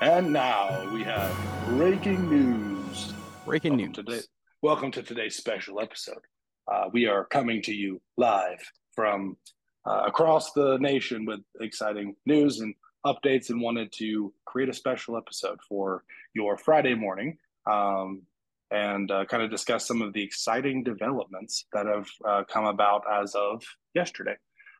And now we have breaking news. Breaking welcome news. Today, welcome to today's special episode. Uh, we are coming to you live from uh, across the nation with exciting news and updates, and wanted to create a special episode for your Friday morning um, and uh, kind of discuss some of the exciting developments that have uh, come about as of yesterday.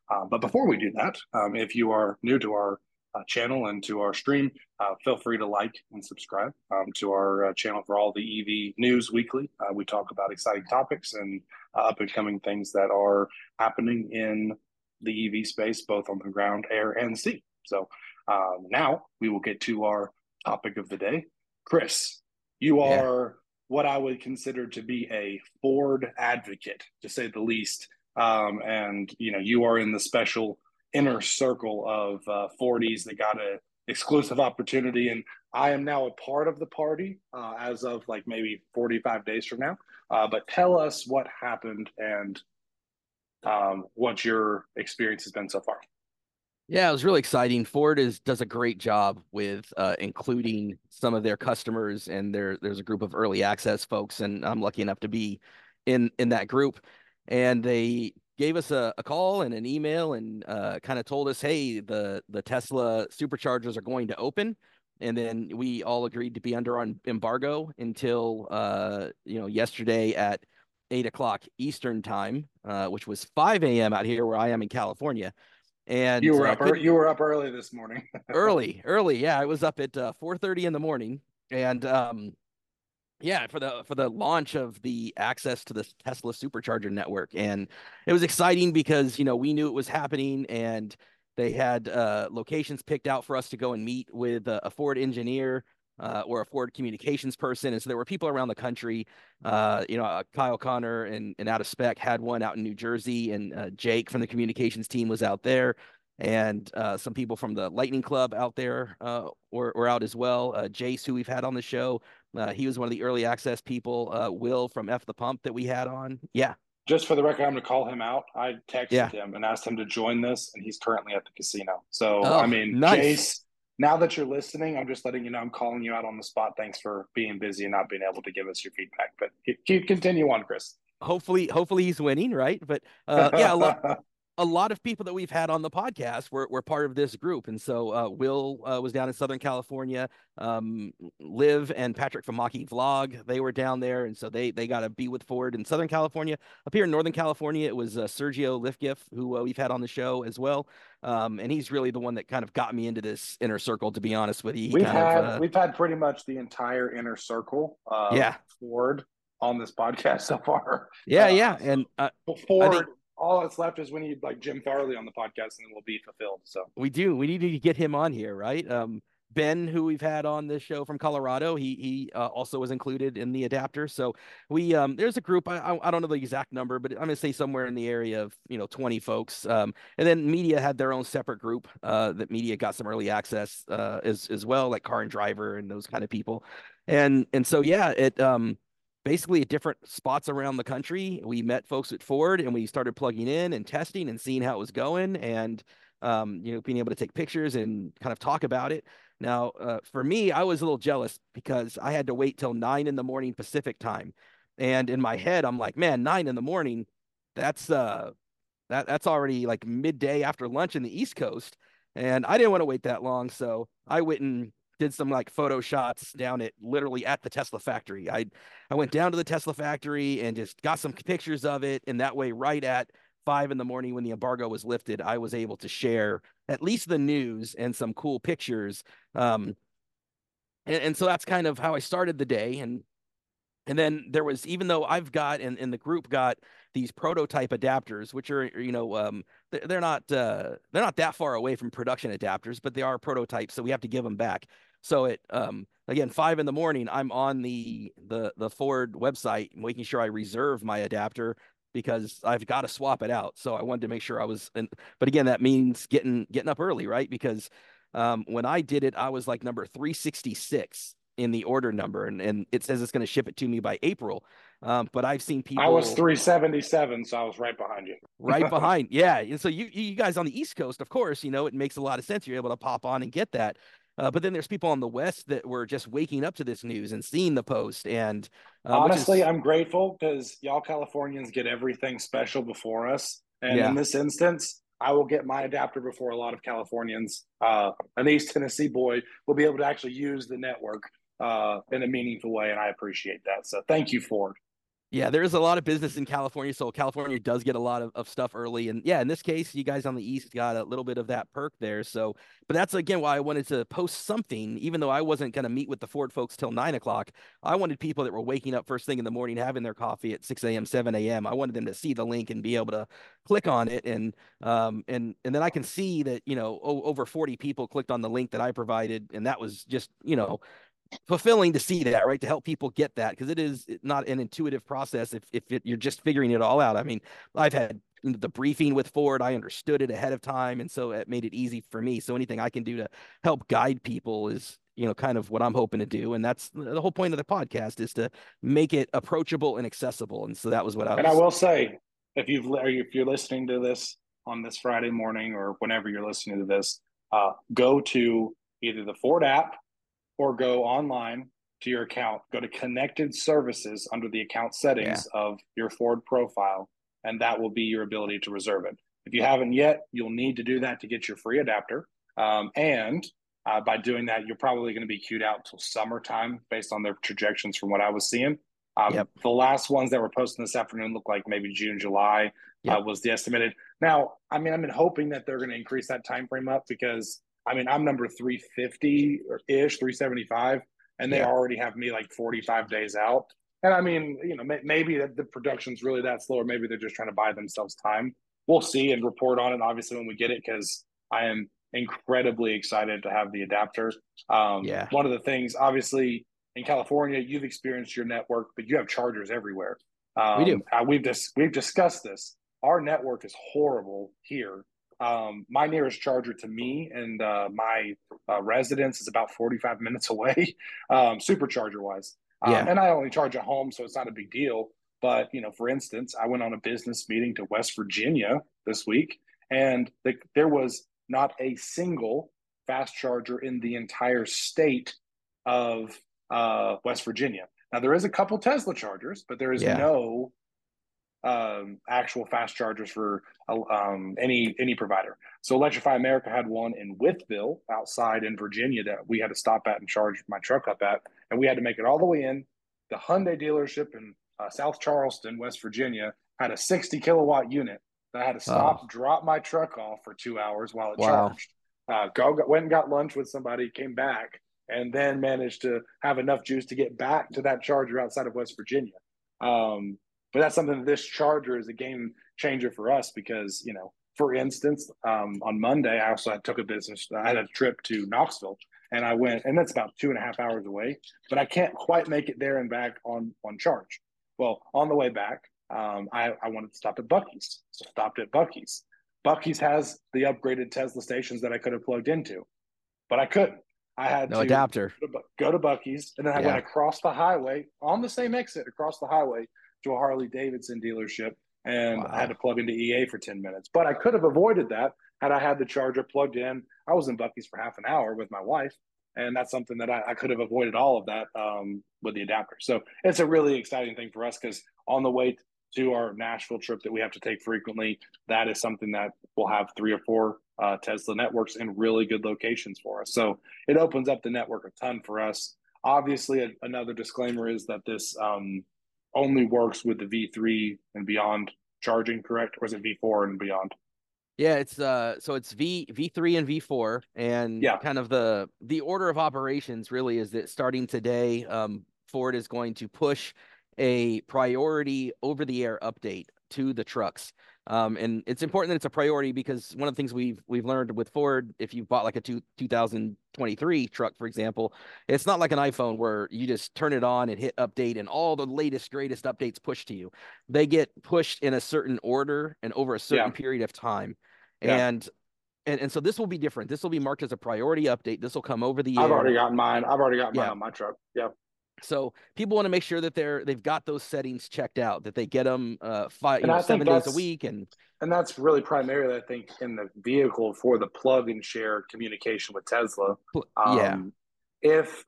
Uh, but before we do that, um, if you are new to our uh, channel and to our stream, uh, feel free to like and subscribe um, to our uh, channel for all the EV news weekly. Uh, we talk about exciting topics and uh, up and coming things that are happening in the EV space, both on the ground, air, and sea. So um, now we will get to our topic of the day. Chris, you are yeah. what I would consider to be a Ford advocate, to say the least. Um, and you know, you are in the special inner circle of uh, 40s that got an exclusive opportunity. And i am now a part of the party uh, as of like maybe 45 days from now. Uh, but tell us what happened and um, what your experience has been so far. Yeah it was really exciting. Ford is does a great job with uh, including some of their customers and there there's a group of early access folks and i'm lucky enough to be in in that group. And they gave us a, a call and an email and uh, kind of told us, hey, the the Tesla superchargers are going to open. And then we all agreed to be under on embargo until uh, you know yesterday at eight o'clock Eastern time, uh, which was five a.m. out here where I am in California. And you were uh, up. Could, you were up early this morning. early, early, yeah. I was up at uh, four thirty in the morning, and um, yeah for the for the launch of the access to the tesla supercharger network. And it was exciting because you know we knew it was happening and they had uh, locations picked out for us to go and meet with a, a ford engineer uh, or a ford communications person. And so there were people around the country uh, you know uh, Kyle Conner and, and out of spec had one out in new jersey and uh, jake from the communications team was out there. And uh, some people from the Lightning Club out there uh, were, were out as well. Uh, Jace, who we've had on the show, uh, he was one of the early access people. Uh, Will from F the Pump that we had on. Yeah. Just for the record, I'm going to call him out. I texted yeah. him and asked him to join this, and he's currently at the casino. So, oh, I mean, nice. Jace, now that you're listening, I'm just letting you know I'm calling you out on the spot. Thanks for being busy and not being able to give us your feedback. But keep continue on, Chris hopefully hopefully he's winning right but uh, yeah a lot, a lot of people that we've had on the podcast were, were part of this group. And so uh, Will uh, was down in Southern California. Um, Liv and Patrick from Maki Vlog, they were down there. And so they they got to be with Ford in Southern California. Up here in Northern California, it was uh, Sergio Lifgiff, who uh, we've had on the show as well. Um, and he's really the one that kind of got me into this inner circle, to be honest with you. we've had, of, uh we've had pretty much the entire inner circle yeah. Ford on this podcast so far. Yeah, uh, yeah. And uh, Ford, think, all that's left is we need like Jim Farley on the podcast, and then we'll be fulfilled. So we do. We need to get him on here, right? Um, Ben, who we've had on this show from Colorado, he he uh, also was included in the adapter. So we um, there's a group. I, I don't know the exact number, but I'm gonna say somewhere in the area of you know 20 folks. Um, and then media had their own separate group. Uh, that media got some early access uh, as as well, like car and driver and those kind of people. And and so yeah, it um basically at different spots around the country. We met folks at Ford and we started plugging in and testing and seeing how it was going and um, you know being able to take pictures and kind of talk about it. Now, uh, for me, I was a little jealous because I had to wait till nine in the morning Pacific time, and in my head, I'm like, man, nine in the morning, that's uh, that that's already like midday after lunch in the East Coast, and I didn't want to wait that long, so I went and did some like photo shots down at literally at the Tesla factory. I I went down to the Tesla factory and just got some pictures of it, and that way, right at five in the morning when the embargo was lifted, I was able to share at least the news and some cool pictures. Um, and, and so that's kind of how I started the day, and and then there was even though I've got and, and the group got these prototype adapters, which are you know um, they're not uh, they're not that far away from production adapters, but they are prototypes, so we have to give them back. So it um again five in the morning, I'm on the the the Ford website, making sure I reserve my adapter because I've got to swap it out. So I wanted to make sure I was. And but again, that means getting getting up early, right? Because um, when I did it, I was like number 366 in the order number, and and it says it's going to ship it to me by April. Um, but I've seen people. I was 377, so I was right behind you. right behind, yeah. And so you you guys on the East Coast, of course, you know it makes a lot of sense. You're able to pop on and get that. Uh, but then there's people on the west that were just waking up to this news and seeing the post. And uh, honestly, is... I'm grateful because y'all Californians get everything special before us. And yeah. in this instance, I will get my adapter before a lot of Californians. Uh, an East Tennessee boy will be able to actually use the network uh, in a meaningful way, and I appreciate that. So thank you, Ford. Yeah, there is a lot of business in California, so California does get a lot of, of stuff early. And yeah, in this case, you guys on the East got a little bit of that perk there. So, but that's again why I wanted to post something, even though I wasn't going to meet with the Ford folks till nine o'clock. I wanted people that were waking up first thing in the morning, having their coffee at 6 a.m., 7 a.m. I wanted them to see the link and be able to click on it. And, um, and, and then I can see that, you know, over 40 people clicked on the link that I provided. And that was just, you know, fulfilling to see that, right? To help people get that because it is not an intuitive process if if it, you're just figuring it all out. I mean, I've had the briefing with Ford, I understood it ahead of time, and so it made it easy for me. So anything I can do to help guide people is you know kind of what I'm hoping to do, and that's the whole point of the podcast is to make it approachable and accessible. And so that was what I. Was... And I will say, if you've if you're listening to this on this Friday morning or whenever you're listening to this, uh, go to either the Ford app or go online to your account, go to connected services under the account settings yeah. of your Ford profile, and that will be your ability to reserve it. If you haven't yet, you'll need to do that to get your free adapter. Um, and uh, by doing that, you're probably going to be queued out till summertime based on their projections from what I was seeing. Um, yep. The last ones that were posted this afternoon look like maybe June, July uh, yep. uh, was the estimated. Now, I mean, I've been hoping that they're going to increase that time frame up because I mean, I'm number 350 or ish, 375, and they yeah. already have me like 45 days out. And I mean, you know, maybe the production's really that slow, or maybe they're just trying to buy themselves time. We'll see and report on it, obviously, when we get it, because I am incredibly excited to have the adapter. Um, yeah. One of the things, obviously, in California, you've experienced your network, but you have chargers everywhere. Um, we do. Uh, we've dis- we've discussed this. Our network is horrible here um, my nearest charger to me and uh, my uh, residence is about 45 minutes away, um, supercharger wise. Um, yeah. And I only charge at home, so it's not a big deal. But, you know, for instance, I went on a business meeting to West Virginia this week, and the, there was not a single fast charger in the entire state of uh, West Virginia. Now, there is a couple Tesla chargers, but there is yeah. no um, actual fast chargers for um, any any provider. So Electrify America had one in Wytheville, outside in Virginia, that we had to stop at and charge my truck up at, and we had to make it all the way in. The Hyundai dealership in uh, South Charleston, West Virginia, had a 60 kilowatt unit that I had to stop, oh. drop my truck off for two hours while it wow. charged. Uh, go, went and got lunch with somebody, came back, and then managed to have enough juice to get back to that charger outside of West Virginia. Um, but that's something that this Charger is a game changer for us because you know, for instance, um, on Monday I also took a business. I had a trip to Knoxville, and I went, and that's about two and a half hours away. But I can't quite make it there and back on on charge. Well, on the way back, um, I, I wanted to stop at Buc-ee's, so stopped at Buc-ee's. Buc-ee's has the upgraded Tesla stations that I could have plugged into, but I couldn't. I had no to adapter. Go to, Buc-ee's, and then I yeah. went across the highway on the same exit across the highway to a Harley Davidson dealership and wow. I had to plug into EA for 10 minutes. But I could have avoided that had I had the charger plugged in. I was in Buc-ee's for half an hour with my wife. And that's something that I, I could have avoided all of that um, with the adapter. So it's a really exciting thing for us because on the way to our Nashville trip that we have to take frequently, that is something that will have three or four uh, Tesla networks in really good locations for us. So it opens up the network a ton for us. Obviously, a, another disclaimer is that this um, only works with the V3 and beyond charging, correct? Or is it V4 and beyond? Yeah, it's uh so it's V V3 and V4 and yeah. kind of the the order of operations really is that starting today um Ford is going to push a priority over the air update to the trucks. Um, and it's important that it's a priority because one of the things we've we've learned with Ford, if you bought like a two, 2023 truck, for example, it's not like an iPhone where you just turn it on and hit update and all the latest greatest updates push to you. They get pushed in a certain order and over a certain yeah. period of time. Yeah. And and, and so this will be different. This will be marked as a priority update. This will come over the I've already gotten mine. I've already got mine yeah. on my truck. Yep. So people want to make sure that they're they've got those settings checked out, that they get them uh, five, know, seven days a week, and and that's really primarily, I think, in the vehicle for the plug and share communication with Tesla. Um, yeah. If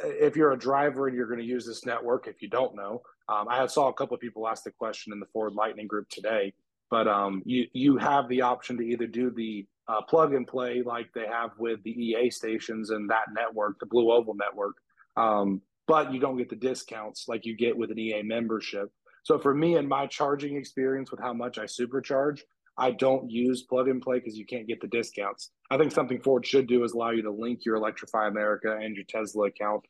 if you're a driver and you're going to use this network, if you don't know, um, I saw a couple of people ask the question in the Ford Lightning group today. But um, you you have the option to either do the uh, plug and play like they have with the EA stations and that network, the Blue Oval network. Um, but you don't get the discounts like you get with an EA membership. So for me and my charging experience with how much I supercharge, I don't use plug and play because you can't get the discounts. I think something Ford should do is allow you to link your Electrify America and your Tesla account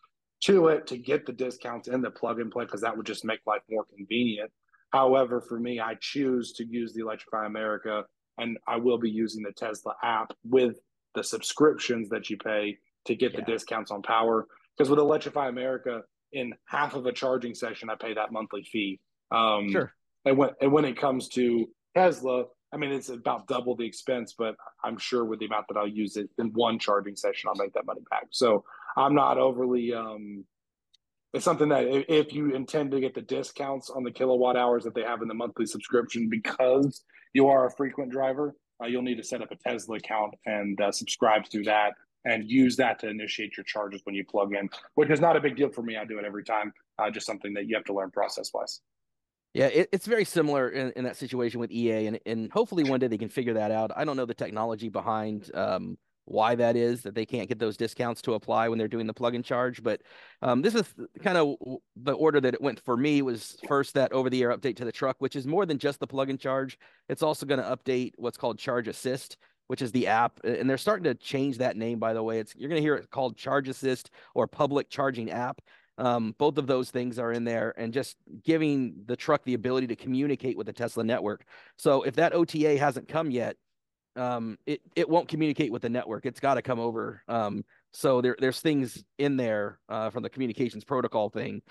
to it to get the discounts in the plug and play because that would just make life more convenient. However, for me, I choose to use the Electrify America and I will be using the Tesla app with the subscriptions that you pay to get yeah. the discounts on power. Because with Electrify America, in half of a charging session, I pay that monthly fee. Um, sure. And when and when it comes to Tesla, I mean it's about double the expense, but I'm sure with the amount that I'll use it in one charging session, I'll make that money back. So I'm not overly. Um, it's something that if you intend to get the discounts on the kilowatt hours that they have in the monthly subscription because you are a frequent driver, uh, you'll need to set up a Tesla account and uh, subscribe through that and use that to initiate your charges when you plug in, which is not a big deal for me. I do it every time, uh, just something that you have to learn process wise. Yeah, it, it's very similar in, in that situation with EA, and and hopefully one day they can figure that out. I don't know the technology behind um, why that is that they can't get those discounts to apply when they're doing the plug and charge. But um, this is kind of the order that it went for me was first that over the air update to the truck, which is more than just the plug and charge. It's also going to update what's called Charge Assist, which is the app, and they're starting to change that name. By the way, it's you're going to hear it called Charge Assist or Public Charging App. Um, both of those things are in there and just giving the truck the ability to communicate with the Tesla network. So if that OTA hasn't come yet, um, it it won't communicate with the network. It's got to come over. Um, so there there's things in there uh, from the communications protocol thing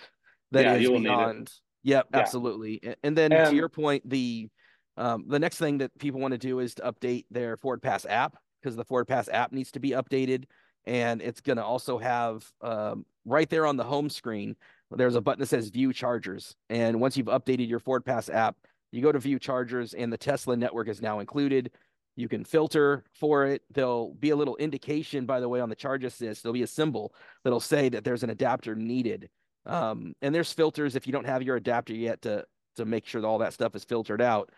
that yeah, is beyond. Yep, yeah. absolutely. And then and... to your point, the um, the next thing that people want to do is to update their Ford Pass app because the Ford Pass app needs to be updated, and it's going to also have um, right there on the home screen. There's a button that says View Chargers, and once you've updated your Ford Pass app, you go to View Chargers, and the Tesla network is now included. You can filter for it. There'll be a little indication, by the way, on the charge assist. There'll be a symbol that'll say that there's an adapter needed. Um, and there's filters if you don't have your adapter yet to to make sure that all that stuff is filtered out.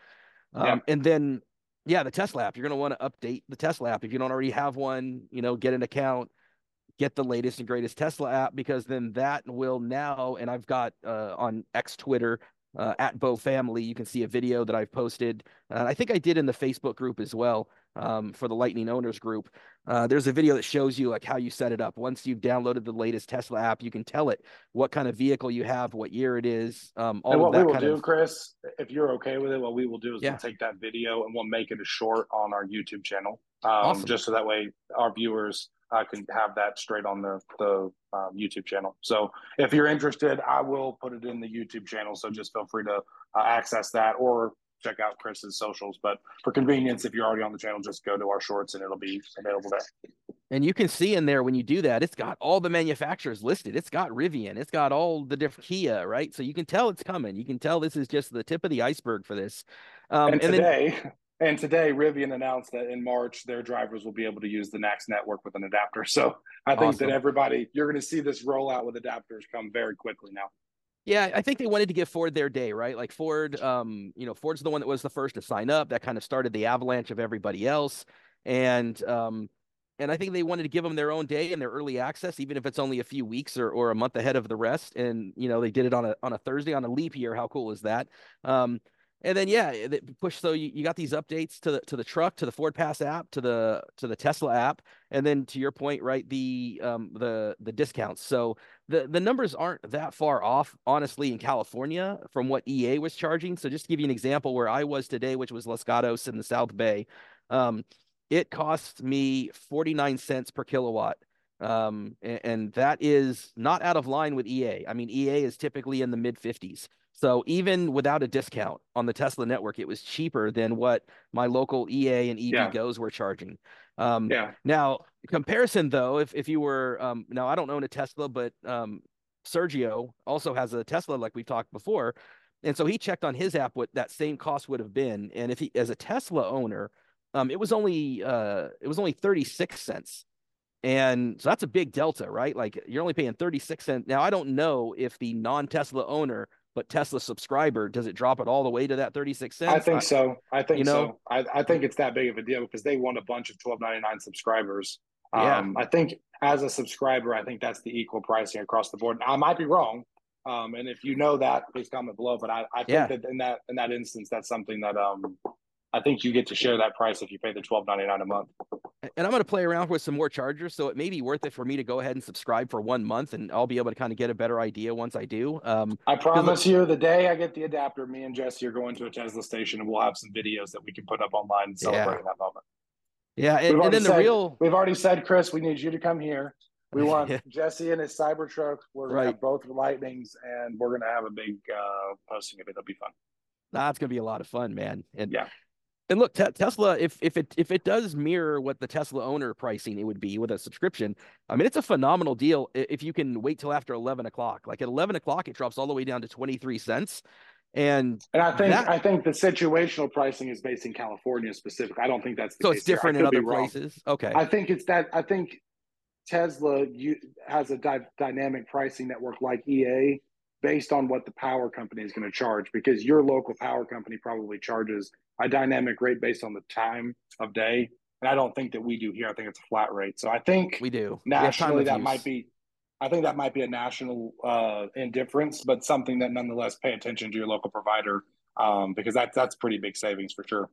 Um, yeah. And then, yeah, the Tesla app. You're going to want to update the Tesla app if you don't already have one. You know, get an account, get the latest and greatest Tesla app because then that will now. And I've got uh, on X Twitter uh, at Bo Family. You can see a video that I've posted. Uh, I think I did in the Facebook group as well um, for the Lightning Owners group. Uh, there's a video that shows you like how you set it up. Once you've downloaded the latest Tesla app, you can tell it what kind of vehicle you have, what year it is. Um, all and what we will do, of... Chris, if you're okay with it, what we will do is yeah. we'll take that video and we'll make it a short on our YouTube channel, um, awesome. just so that way our viewers I can have that straight on the the um, YouTube channel. So if you're interested, I will put it in the YouTube channel. So just feel free to uh, access that or check out Chris's socials. But for convenience, if you're already on the channel, just go to our shorts and it'll be available there. And you can see in there when you do that, it's got all the manufacturers listed. It's got Rivian, it's got all the different Kia, right? So you can tell it's coming. You can tell this is just the tip of the iceberg for this. Um, and, and today, then, And today, Rivian announced that in March, their drivers will be able to use the NACS network with an adapter. So I think awesome. that everybody, you're going to see this rollout with adapters come very quickly now. Yeah, I think they wanted to give Ford their day, right? Like Ford, um, you know, Ford's the one that was the first to sign up. That kind of started the avalanche of everybody else, and um, and I think they wanted to give them their own day and their early access, even if it's only a few weeks or, or a month ahead of the rest. And you know, they did it on a on a Thursday on a leap year. How cool is that? Um, and then yeah, it push. So you, you got these updates to the to the truck, to the Ford Pass app, to the to the Tesla app, and then to your point, right, the um the the discounts. So the the numbers aren't that far off, honestly, in California from what EA was charging. So just to give you an example, where I was today, which was Los Gatos in the South Bay, um, it cost me forty nine cents per kilowatt um, and, and, that is not out of line with EA. I mean, EA is typically in the mid 50s. So even without a discount on the Tesla network, it was cheaper than what my local EA and EV yeah. Goes were charging. Um, yeah. Now, comparison though, if if you were um, now I don't own a Tesla, but um, Sergio also has a Tesla, like we've talked before, and so he checked on his app what that same cost would have been, and if he as a Tesla owner, um, it was only uh, it was only thirty six cents, and so that's a big delta, right? Like you're only paying thirty six cents. Now I don't know if the non Tesla owner but Tesla subscriber, does it drop it all the way to that 36 cents? I think so. I think you know, so. I, I think it's that big of a deal because they want a bunch of 12.99 subscribers. Yeah. Um, I think as a subscriber, I think that's the equal pricing across the board. Now, I might be wrong. Um, and if you know that, please comment below. But I, I think yeah. that in that in that instance, that's something that um, I think you get to share that price if you pay the twelve ninety nine a month. And I'm going to play around with some more chargers, so it may be worth it for me to go ahead and subscribe for one month, and I'll be able to kind of get a better idea once I do. Um, I promise you, the day I get the adapter, me and Jesse are going to a Tesla station, and we'll have some videos that we can put up online and celebrate yeah. that moment. Yeah, and, and then said, the real we've already said, Chris, we need you to come here. We want Jesse and his Cybertruck. We're gonna have both lightnings, and we're gonna have a big uh, posting of it. It'll be fun. That's gonna be a lot of fun, man. And yeah, and look, te- Tesla, if if it if it does mirror what the Tesla owner pricing it would be with a subscription, I mean, it's a phenomenal deal if you can wait till after eleven o'clock. Like at eleven o'clock, it drops all the way down to twenty three cents. And and I think that, I think the situational pricing is based in California specific. I don't think that's the case. so. It's different in other places. Okay. I think it's that. I think Tesla you, has a di- dynamic pricing network like EA based on what the power company is going to charge because your local power company probably charges a dynamic rate based on the time of day. And I don't think that we do here. I think it's a flat rate. So I think we do nationally that use. might be I think that might be a national uh, indifference, but something that nonetheless pay attention to your local provider um, because that's that's pretty big savings for sure.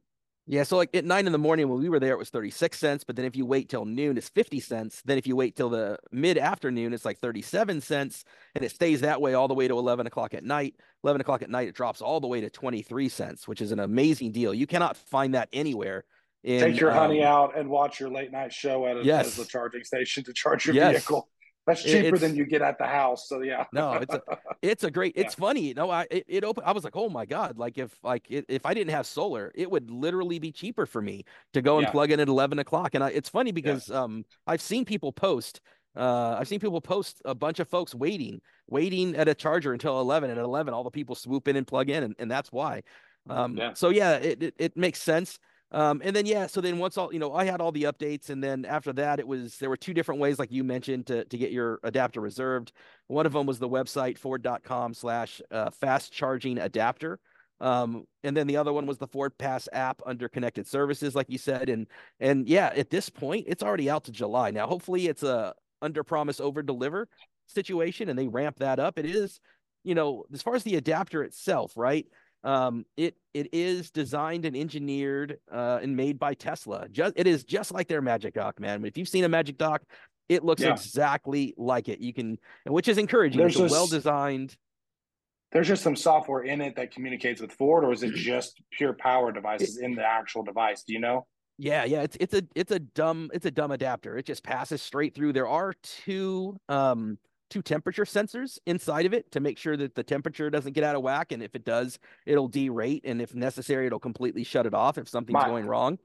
Yeah, so like at nine in the morning when we were there, it was 36 cents. But then if you wait till noon, it's 50 cents. Then if you wait till the mid afternoon, it's like 37 cents. And it stays that way all the way to 11 o'clock at night. 11 o'clock at night, it drops all the way to 23 cents, which is an amazing deal. You cannot find that anywhere. In, Take your um, honey out and watch your late night show at a yes. Tesla charging station to charge your yes. vehicle. That's cheaper than you get at the house. So yeah. no, it's a it's a great. It's yeah. funny. You know, I it, it opened. I was like, oh my god! Like if like it, if I didn't have solar, it would literally be cheaper for me to go and yeah. plug in at eleven o'clock. And I, it's funny because yeah. um I've seen people post. Uh, I've seen people post a bunch of folks waiting, waiting at a charger until 11. And at 11, all the people swoop in and plug in, and, and that's why. Um, yeah. So yeah, it, it, it makes sense. Um, and then yeah, so then once all you know, I had all the updates, and then after that, it was there were two different ways, like you mentioned, to to get your adapter reserved. One of them was the website ford.com slash uh, fast charging adapter. Um, and then the other one was the Ford Pass app under connected services, like you said. And and yeah, at this point, it's already out to July. Now, hopefully it's a under promise, over deliver situation, and they ramp that up. It is, you know, as far as the adapter itself, right? Um, it it is designed and engineered uh, and made by Tesla. Just it is just like their Magic Dock, man. If you've seen a Magic Dock, it looks yeah. exactly like it. You can, which is encouraging. There's it's well designed. There's just some software in it that communicates with Ford, or is it just pure power devices it, in the actual device? Do you know? Yeah, yeah, it's it's a it's a dumb it's a dumb adapter. It just passes straight through. There are two um two temperature sensors inside of it to make sure that the temperature doesn't get out of whack. And if it does, it'll derate. And if necessary, it'll completely shut it off if something's my, going wrong.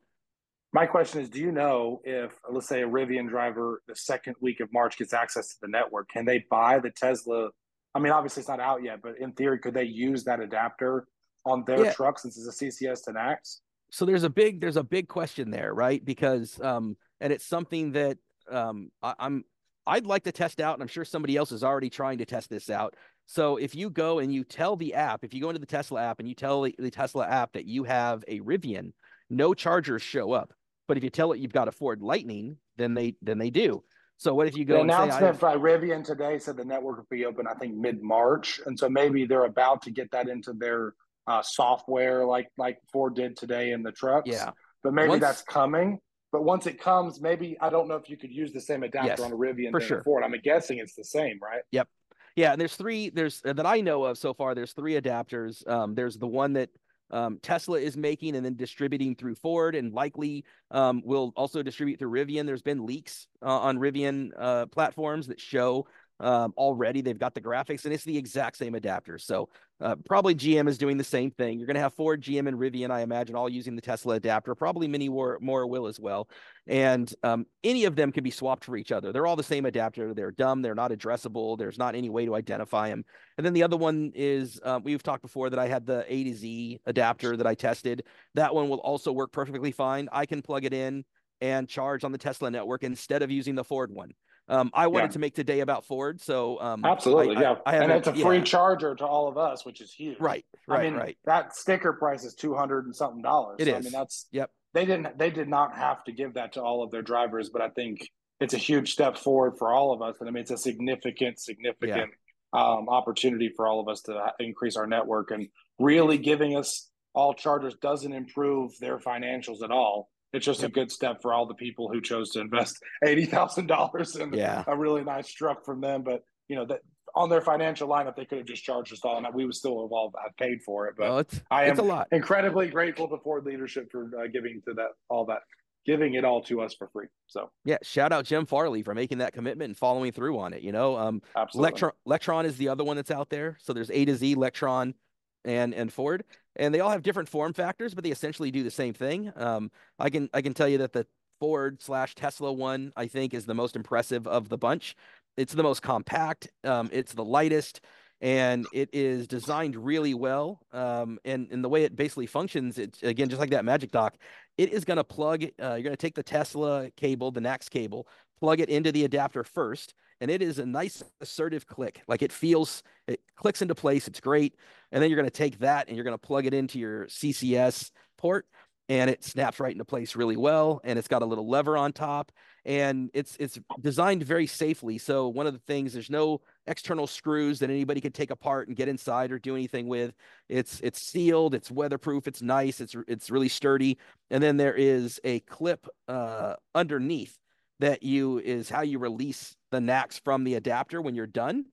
My question is Do you know if, let's say, a Rivian driver the second week of March gets access to the network, can they buy the Tesla? I mean, obviously it's not out yet, but in theory, could they use that adapter on their yeah. truck since it's a CCS to NACS? So there's a big there's a big question there, right? Because um, and it's something that um, I, I'm I'd like to test out, and I'm sure somebody else is already trying to test this out. So if you go and you tell the app, if you go into the Tesla app and you tell the, the Tesla app that you have a Rivian, no chargers show up. But if you tell it you've got a Ford Lightning, then they then they do. So what if you go? The announcement by Rivian today said the network will be open, I think, mid March, and so maybe they're about to get that into their uh, software, like like Ford did today in the trucks. Yeah, but maybe Once, that's coming. But once it comes, maybe I don't know if you could use the same adapter yes, on a Rivian for sure. Ford. I'm guessing it's the same, right? Yep. Yeah, and there's three. There's uh, that I know of so far. There's three adapters. Um, there's the one that um, Tesla is making and then distributing through Ford, and likely um, will also distribute through Rivian. There's been leaks uh, on Rivian uh, platforms that show um, already. They've got the graphics, and it's the exact same adapter. So uh, probably GM is doing the same thing. You're going to have Ford, GM, and Rivian, I imagine, all using the Tesla adapter. Probably many War, more will as well. And um, any of them can be swapped for each other. They're all the same adapter. They're dumb. They're not addressable. There's not any way to identify them. And then the other one is uh, we've talked before that I had the A to Z adapter that I tested. That one will also work perfectly fine. I can plug it in and charge on the Tesla network instead of using the Ford one. Um, I wanted yeah. to make today about Ford, so um, absolutely, I, yeah. I, I and it's a free yeah. charger to all of us, which is huge. Right, right, I mean, right. That sticker price is two hundred and something dollars. It so, is. I mean, that's yep. They didn't. They did not have to give that to all of their drivers, but I think it's a huge step forward for all of us, and I mean, it's a significant, significant yeah. um, opportunity for all of us to increase our network and really giving us all chargers doesn't improve their financials at all it's just yep. a good step for all the people who chose to invest eighty thousand dollars in yeah. a really nice truck from them. But you know that on their financial lineup, they could have just charged us all, and we would still have all have paid for it. But well, it's, I am it's a lot. incredibly grateful to Ford leadership for uh, giving to that all that giving it all to us for free. So yeah, shout out Jim Farley for making that commitment and following through on it. You know, um, Absolutely. Lectron Lectron is the other one that's out there. So there's A to Z Lectron and and Ford, and they all have different form factors, but they essentially do the same thing. Um, I can I can tell you that the Ford slash Tesla one I think is the most impressive of the bunch. It's the most compact. Um, it's the lightest, and it is designed really well. Um, and and the way it basically functions, it's again just like that Magic Dock. It is going to plug. Uh, you're going to take the Tesla cable, the NACS cable, plug it into the adapter first, and it is a nice assertive click. Like it feels, it clicks into place. It's great. And then you're going to take that and you're going to plug it into your CCS port and it snaps right into place really well. And it's got a little lever on top and it's, it's designed very safely. So one of the things, there's no external screws that anybody could take apart and get inside or do anything with. It's, it's sealed, it's weatherproof, it's nice. It's, it's really sturdy. And then there is a clip uh, underneath that you is how you release the NACS from the adapter when you're done.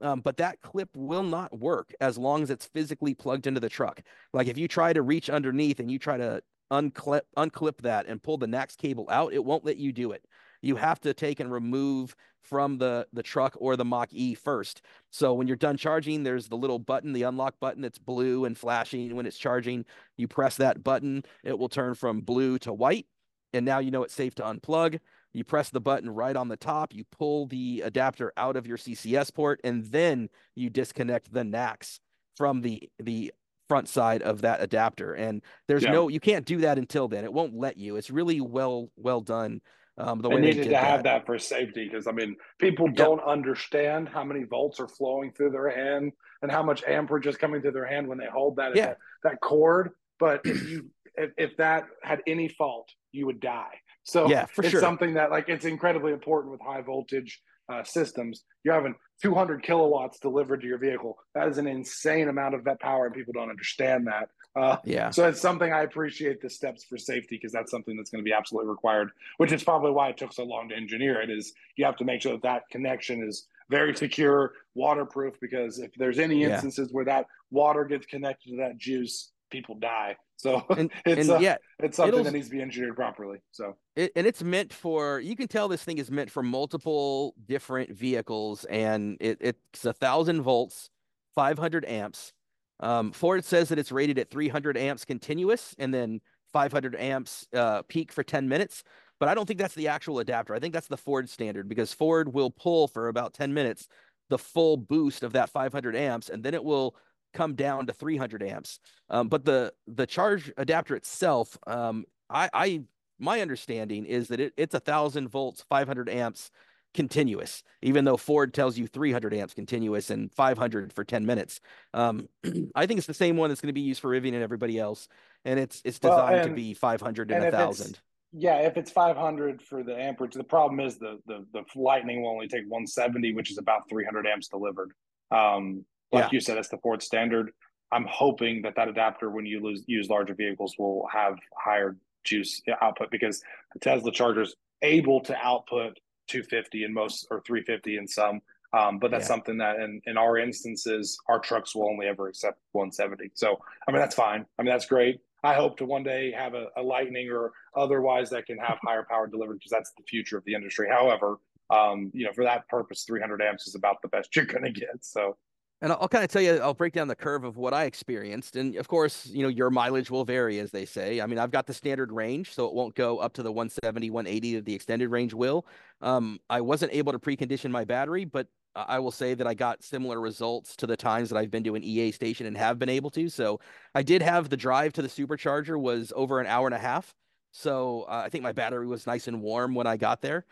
Um, but that clip will not work as long as it's physically plugged into the truck. Like if you try to reach underneath and you try to unclip unclip that and pull the NACS cable out, it won't let you do it. You have to take and remove from the the truck or the Mach E first. So when you're done charging, there's the little button, the unlock button that's blue and flashing when it's charging. You press that button, it will turn from blue to white, and now you know it's safe to unplug. You press the button right on the top, you pull the adapter out of your CCS port, and then you disconnect the NACS from the the front side of that adapter. And there's yeah. no you can't do that until then. It won't let you. It's really well well done. Um, the way they needed to that. have that for safety because I mean people don't understand how many volts are flowing through their hand and how much amperage is coming through their hand when they hold that yeah. that, that cord. But if you if, if that had any fault, you would die. So yeah, for it's sure. something that like it's incredibly important with high voltage uh, systems. You're having 200 kilowatts delivered to your vehicle. That is an insane amount of that power, and people don't understand that. Uh, yeah. So it's something I appreciate the steps for safety because that's something that's going to be absolutely required. Which is probably why it took so long to engineer it. Is you have to make sure that that connection is very secure, waterproof. Because if there's any instances yeah. where that water gets connected to that juice, people die. So and, it's and uh, yeah, it's something that needs to be engineered properly. So it, and it's meant for you can tell this thing is meant for multiple different vehicles, and it, it's a thousand volts, five hundred amps. Um, Ford says that it's rated at 300 amps continuous, and then 500 amps uh, peak for 10 minutes. But I don't think that's the actual adapter. I think that's the Ford standard because Ford will pull for about 10 minutes the full boost of that 500 amps, and then it will come down to 300 amps. Um, but the the charge adapter itself, um, I, I my understanding is that it, it's a thousand volts, 500 amps continuous, even though Ford tells you 300 amps continuous and 500 for 10 minutes. Um, I think it's the same one that's going to be used for Rivian and everybody else, and it's it's designed well, and, to be 500 and, and a thousand. Yeah, if it's 500 for the amperage, the problem is the the the Lightning will only take 170, which is about 300 amps delivered. Um, like yeah. you said, it's the Ford standard. I'm hoping that that adapter, when you lose, use larger vehicles, will have higher juice output because the Tesla charger is able to output 250 in most or 350 in some. Um, but that's yeah. something that in, in our instances, our trucks will only ever accept 170. So, I mean, that's fine. I mean, that's great. I hope to one day have a, a Lightning or otherwise that can have higher power delivered because that's the future of the industry. However, um, you know, for that purpose, 300 amps is about the best you're going to get. So, and I'll, kind of tell you, I'll break down the curve of what I experienced. And of course, you know, your mileage will vary, as they say. I mean, I've got the standard range, so it won't go up to the 170, 180 that the extended range will. Um, I wasn't able to precondition my battery, but I will say that I got similar results to the times that I've been to an EA station and have been able to. So I did have the drive to the supercharger was over an hour and a half. So uh, I think my battery was nice and warm when I got there.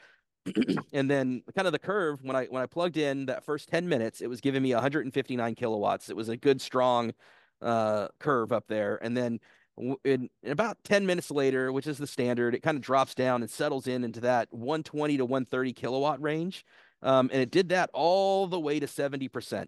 and then kind of the curve when I when I plugged in that first 10 minutes, it was giving me 159 kilowatts. It was a good strong uh, curve up there. And then in, in, about 10 minutes later, which is the standard, it kind of drops down and settles in into that 120 to 130 kilowatt range. Um, and it did that all the way to 70%.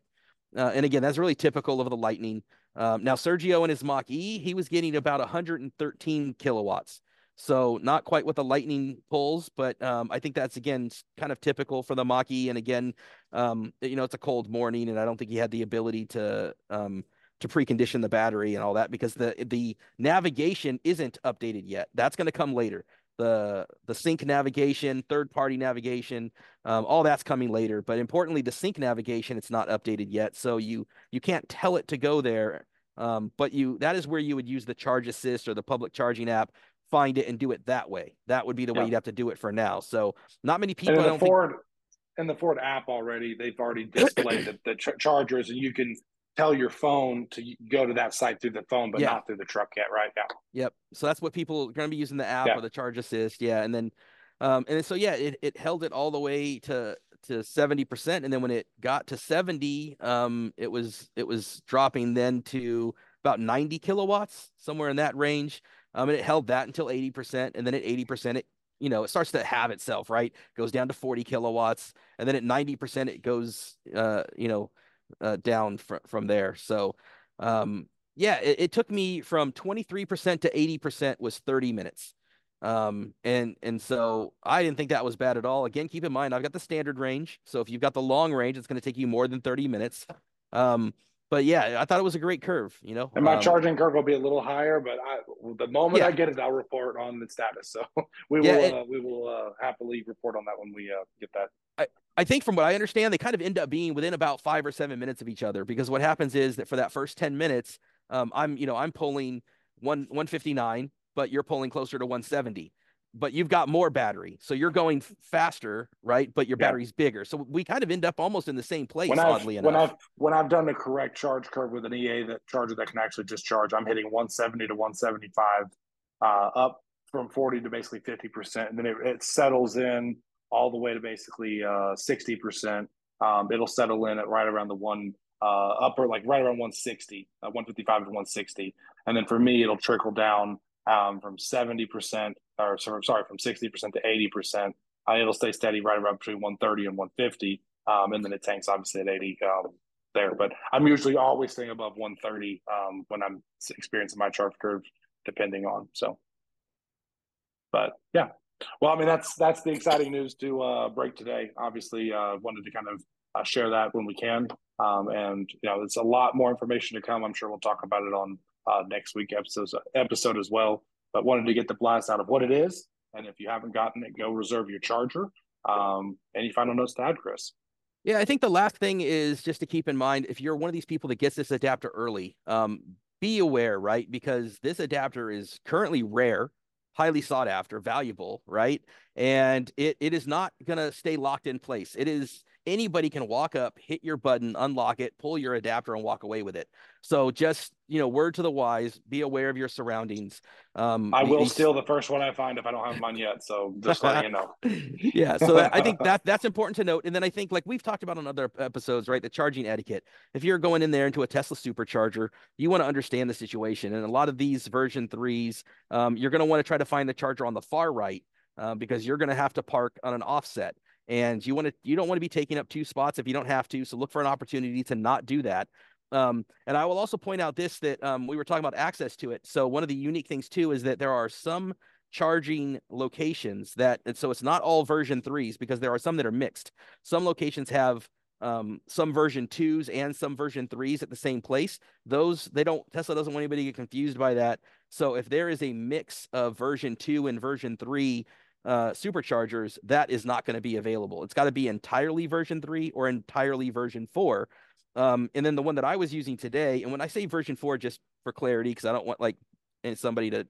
Uh, and again, that's really typical of the Lightning. Um, now, Sergio and his Mach E, he was getting about 113 kilowatts. So not quite what the Lightning pulls, but um, I think that's again kind of typical for the E. And again, um, you know, it's a cold morning, and I don't think he had the ability to um, to precondition the battery and all that because the the navigation isn't updated yet. That's going to come later. The the sync navigation, third party navigation, um, all that's coming later. But importantly, the sync navigation it's not updated yet, so you you can't tell it to go there. Um, but you that is where you would use the Charge Assist or the public charging app find it and do it that way. That would be the way you'd have to do it for now. So not many people. And the Ford think... and the Ford app already, they've already displayed the, the ch- chargers, and you can tell your phone to go to that site through the phone, but yeah. not through the truck yet, right? Yeah. Yep. So that's what people are going to be using the app yeah. or the Charge Assist. Yeah, and then, um, and then, so yeah, it it held it all the way to to 70% and then when it got to 70 um it was it was dropping then to about 90 kilowatts somewhere in that range um, and it held that until 80%. And then at 80%, it, you know, it starts to have itself, right? Goes down to 40 kilowatts. And then at 90%, it goes, uh, you know, uh, down fr- from there. So, um, yeah, it, it took me from 23% to 80% was 30 minutes. Um, and and so I didn't think that was bad at all. Again, keep in mind I've got the standard range. So if you've got the long range, it's going to take you more than 30 minutes. Um, but yeah, I thought it was a great curve. You know, and my um, charging curve will be a little higher, but I, the moment yeah. I get it, I'll report on the status. So we yeah, will it, uh, we will uh, happily report on that when we uh, get that. I, I think from what I understand, they kind of end up being within about five or seven minutes of each other because what happens is that for that first ten minutes, um, I'm you know I'm pulling one one fifty nine, but you're pulling closer to one seventy but you've got more battery. So you're going faster, right? But your battery's bigger. So we kind of end up almost in the same place, when oddly I've, enough. When I've when I've done the correct charge curve with an EA that charger that can actually just charge, I'm hitting 170 to 175 uh, up from 40 to basically 50%. And then it, it settles in all the way to basically uh, 60%. Um, it'll settle in at right around the one uh, upper, like right around 160, uh, 155 to 160. And then for me, it'll trickle down um, from 70% or sorry, from 60% to 80%. Uh, it'll stay steady right around between 130 and 150. Um, and then it tanks obviously at 80 um, there. But I'm usually always staying above 130 um, when I'm experiencing my chart curve, depending on. So, but yeah. Well, I mean, that's that's the exciting news to uh, break today. Obviously, uh, wanted to kind of uh, share that when we can. Um, and you know, it's a lot more information to come. I'm sure we'll talk about it on uh, next week episodes episode as well. But wanted to get the blast out of what it is, and if you haven't gotten it, go reserve your charger. Um, any final notes to add, Chris? Yeah, I think the last thing is just to keep in mind if you're one of these people that gets this adapter early, um, be aware, right? Because this adapter is currently rare, highly sought after, valuable, right? And it it is not gonna stay locked in place. It is anybody can walk up, hit your button, unlock it, pull your adapter, and walk away with it. So just you know, word to the wise: be aware of your surroundings. Um, I will these... steal the first one I find if I don't have mine yet. So just letting you know. yeah, so I think that that's important to note. And then I think, like we've talked about on other episodes, right? The charging etiquette. If you're going in there into a Tesla supercharger, you want to understand the situation. And a lot of these version threes, um, you're going to want to try to find the charger on the far right. Uh, because you're going to have to park on an offset and you want to you don't want to be taking up two spots if you don't have to so look for an opportunity to not do that. Um, and i will also point out this that um, we were talking about access to it. So one of the unique things too is that there are some charging locations that so it's not all version threes because there are some that are mixed. Some locations have um, some version twos and some version threes at the same place. Those they don't tesla doesn't want anybody to get confused by that. So if there is a mix of version two and version three uh, superchargers, that is not going to be available. It's got to be entirely version three or entirely version four. Um, and then the one that I was using today, and when I say version four, just for clarity, because I don't want like somebody to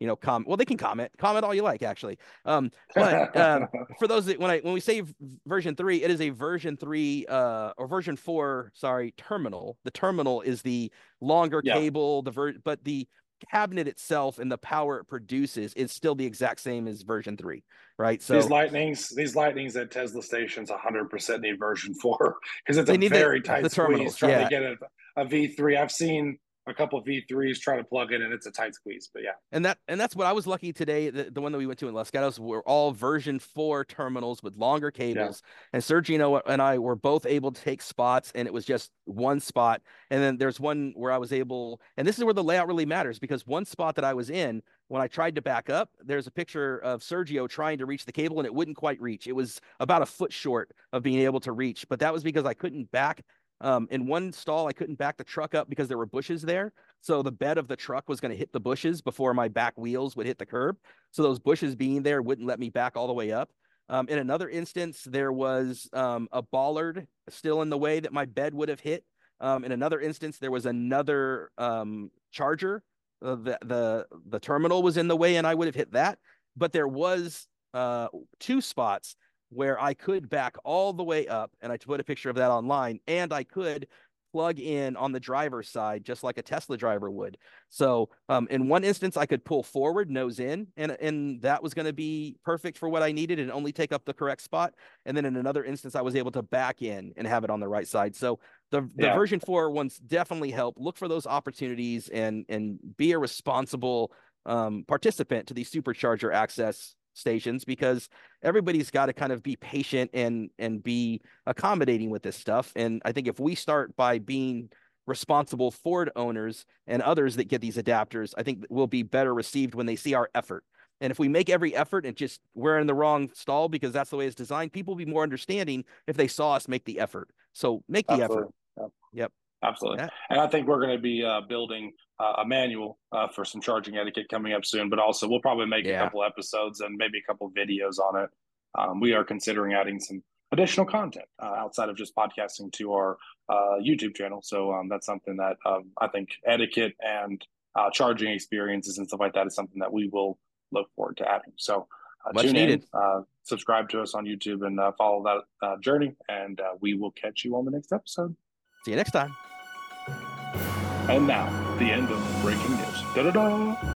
you know, comment. Well, they can comment, comment all you like, actually. Um, but um, for those that when I when we say version three, it is a version three uh, or version four, sorry, terminal. The terminal is the longer yeah. cable, the ver- but the cabinet itself and the power it produces is still the exact same as version three, right? So these lightnings, these lightnings at Tesla stations, 100% need version four because it's a very the, tight the squeeze trying yeah. to get a a V3. I've seen a couple V3s try to plug in and it's a tight squeeze. But yeah. And that and that's what I was lucky today. The, the one that we went to in Los Gatos were all version four terminals with longer cables. Yeah. And Sergio and I were both able to take spots and it was just one spot. And then there's one where I was able, and this is where the layout really matters because one spot that I was in, when I tried to back up, there's a picture of Sergio trying to reach the cable and it wouldn't quite reach. It was about a foot short of being able to reach, but that was because I couldn't back um, in one stall, I couldn't back the truck up because there were bushes there. So the bed of the truck was going to hit the bushes before my back wheels would hit the curb. So those bushes being there wouldn't let me back all the way up. Um, in another instance, there was um, a bollard still in the way that my bed would have hit. Um, in another instance, there was another um, charger. Uh, the the the terminal was in the way, and I would have hit that. But there was uh, two spots where I could back all the way up, and I put a picture of that online, and I could plug in on the driver's side just like a Tesla driver would. So um, in one instance, I could pull forward, nose in, and and that was going to be perfect for what I needed and only take up the correct spot. And then in another instance, I was able to back in and have it on the right side. So the the yeah. version four ones definitely help. Look for those opportunities and and be a responsible um, participant to the supercharger access stations because everybody's got to kind of be patient and and be accommodating with this stuff. And i think if we start by being responsible ford owners and others that get these adapters i think we'll be better received when they see our effort. And if we make every effort and just we're in the wrong stall because that's the way it's designed people will be more understanding if they saw us make the effort. So make the Absolutely. effort yep. yep absolutely yeah. and i think we're going to be uh, building uh, a manual uh, for some charging etiquette coming up soon, but also we'll probably make yeah. a couple episodes and maybe a couple videos on it. Um, we are considering adding some additional content uh, outside of just podcasting to our uh, YouTube channel. So um, that's something that um, I think etiquette and uh, charging experiences and stuff like that is something that we will look forward to adding. So uh, tune needed. in, subscribe to us on YouTube, and follow that journey. And we will catch you on the next episode. See you next time. And now, the end of breaking news. Da-da-da!